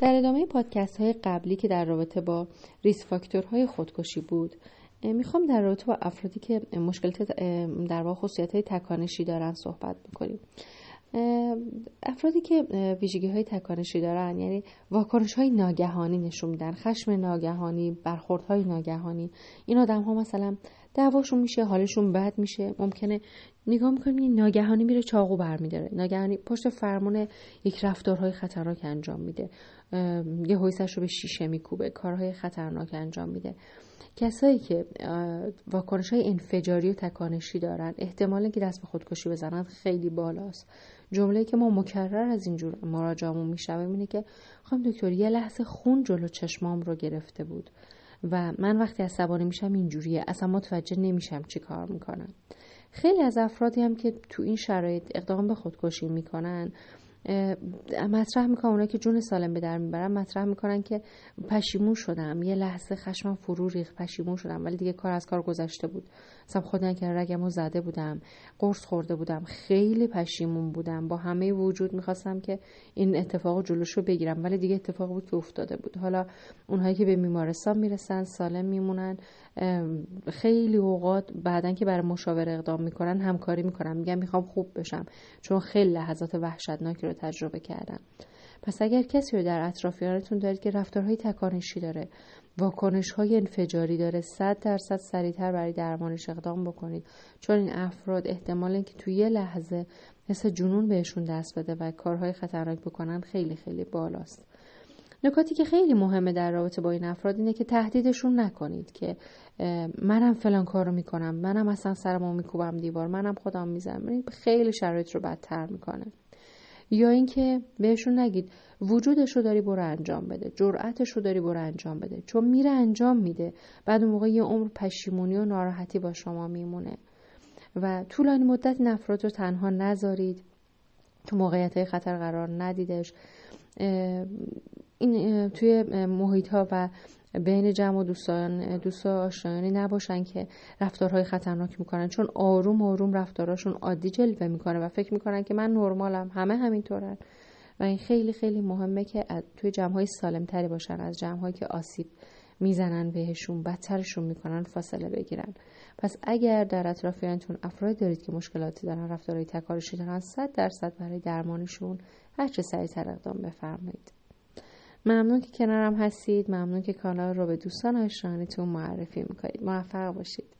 در ادامه پادکست های قبلی که در رابطه با ریس فاکتورهای خودکشی بود می‌خوام در رابطه با افرادی که مشکلات در واقع خصوصیت های تکانشی دارن صحبت بکنیم. افرادی که ویژگی های تکانشی دارن یعنی واکنش های ناگهانی نشون میدن خشم ناگهانی برخورد های ناگهانی این آدم ها مثلا دعواشون میشه حالشون بد میشه. ممکنه نگاه می‌کنیم ناگهانی میره چاقو برمیداره. ناگهانی پشت فرمون یک رفتارهای خطرناک انجام میده. یه حیثش رو به شیشه میکوبه. کارهای خطرناک انجام میده. کسایی که واکنش های انفجاری و تکانشی دارن احتمال که دست به خودکشی بزنن خیلی بالاست. جمله که ما مکرر از اینجور مراجعمون می‌شویم اینه که خواهم دکتر یه لحظه خون جلو چشمام رو گرفته بود و من وقتی عصبانی میشم اینجوریه. اصلا متوجه نمیشم چی کار می‌کنم. خیلی از افرادی هم که تو این شرایط اقدام به خودکشی می‌کنن مطرح می‌کنم اونایی که جون سالم به در می‌برن. مطرح می‌کنن که پشیمون شدم. یه لحظه خشمم فرو ریخت پشیمون شدم. ولی دیگه کار از کار گذشته بود. مثلا خودم که رگمو زده بودم. قرص خورده بودم. خیلی پشیمون بودم. با همه وجود می‌خواستم که این اتفاق جلوش رو بگیرم. ولی دیگه اتفاق بود که افتاده بود. حالا اونهایی که به بیمارستان می‌رسن سالم میمونن. خیلی اوقات بعدا که برای مشاوره اقدام می‌کنن همکاری می‌کنن. میگن می‌خوام خوب بشم. چون خیلی لحظات وحشتناکی رو تجربه کردم. پس اگر کسی رو در اطرافیانتون دارید که رفتارهای تکانشی داره واکنش های انفجاری داره صد درصد سریعتر برای درمانش اقدام بکنید. چون این افراد احتمال اینکه توی یه لحظه مثل جنون بهشون دست بده و کارهای خطرناک بکنن خیلی خیلی بالاست. نکاتی که خیلی مهمه در رابطه با این افراد اینه که تهدیدشون نکنید که منم فلان کارو می‌کنم منم اصلا سرمو میکوبم دیوار منم خودم می‌زنم. خیلی شرایط رو بدتر می‌کنه. یا اینکه بهشون نگید وجودش رو داری برو انجام بده جرأتش رو داری برو انجام بده. چون میره انجام میده بعد اون موقع یه عمر پشیمونی و ناراحتی با شما میمونه. و طولانی مدت این افراد رو تنها نذارید. تو موقعیت خطر قرار ندیدش. این توی محیط ها و بین جمع و دوستان دوست آشنایانی نباشن که رفتارهای خطرناک می‌کنن. چون آروم آروم رفتارهاشون عادی جلوه می‌کنه و فکر می‌کنن که من نرمالم همه همینطورن. و این خیلی خیلی مهمه که توی جمع های سالم تری باشن از جمع هایی که آسیب می‌زنن بهشون بدترشون می‌کنن فاصله بگیرن. پس اگر در اطرافیانتون افراد دارید که مشکلاتی دارن رفتارهای تکارشی دارن صد درصد برای درمانشون هرچه سریعتر اقدام بفرمایید. ممنون که کنارم هستید. ممنون که کانال رو به دوستان آشنایانتون معرفی می‌کنید. موفق باشید.